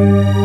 Música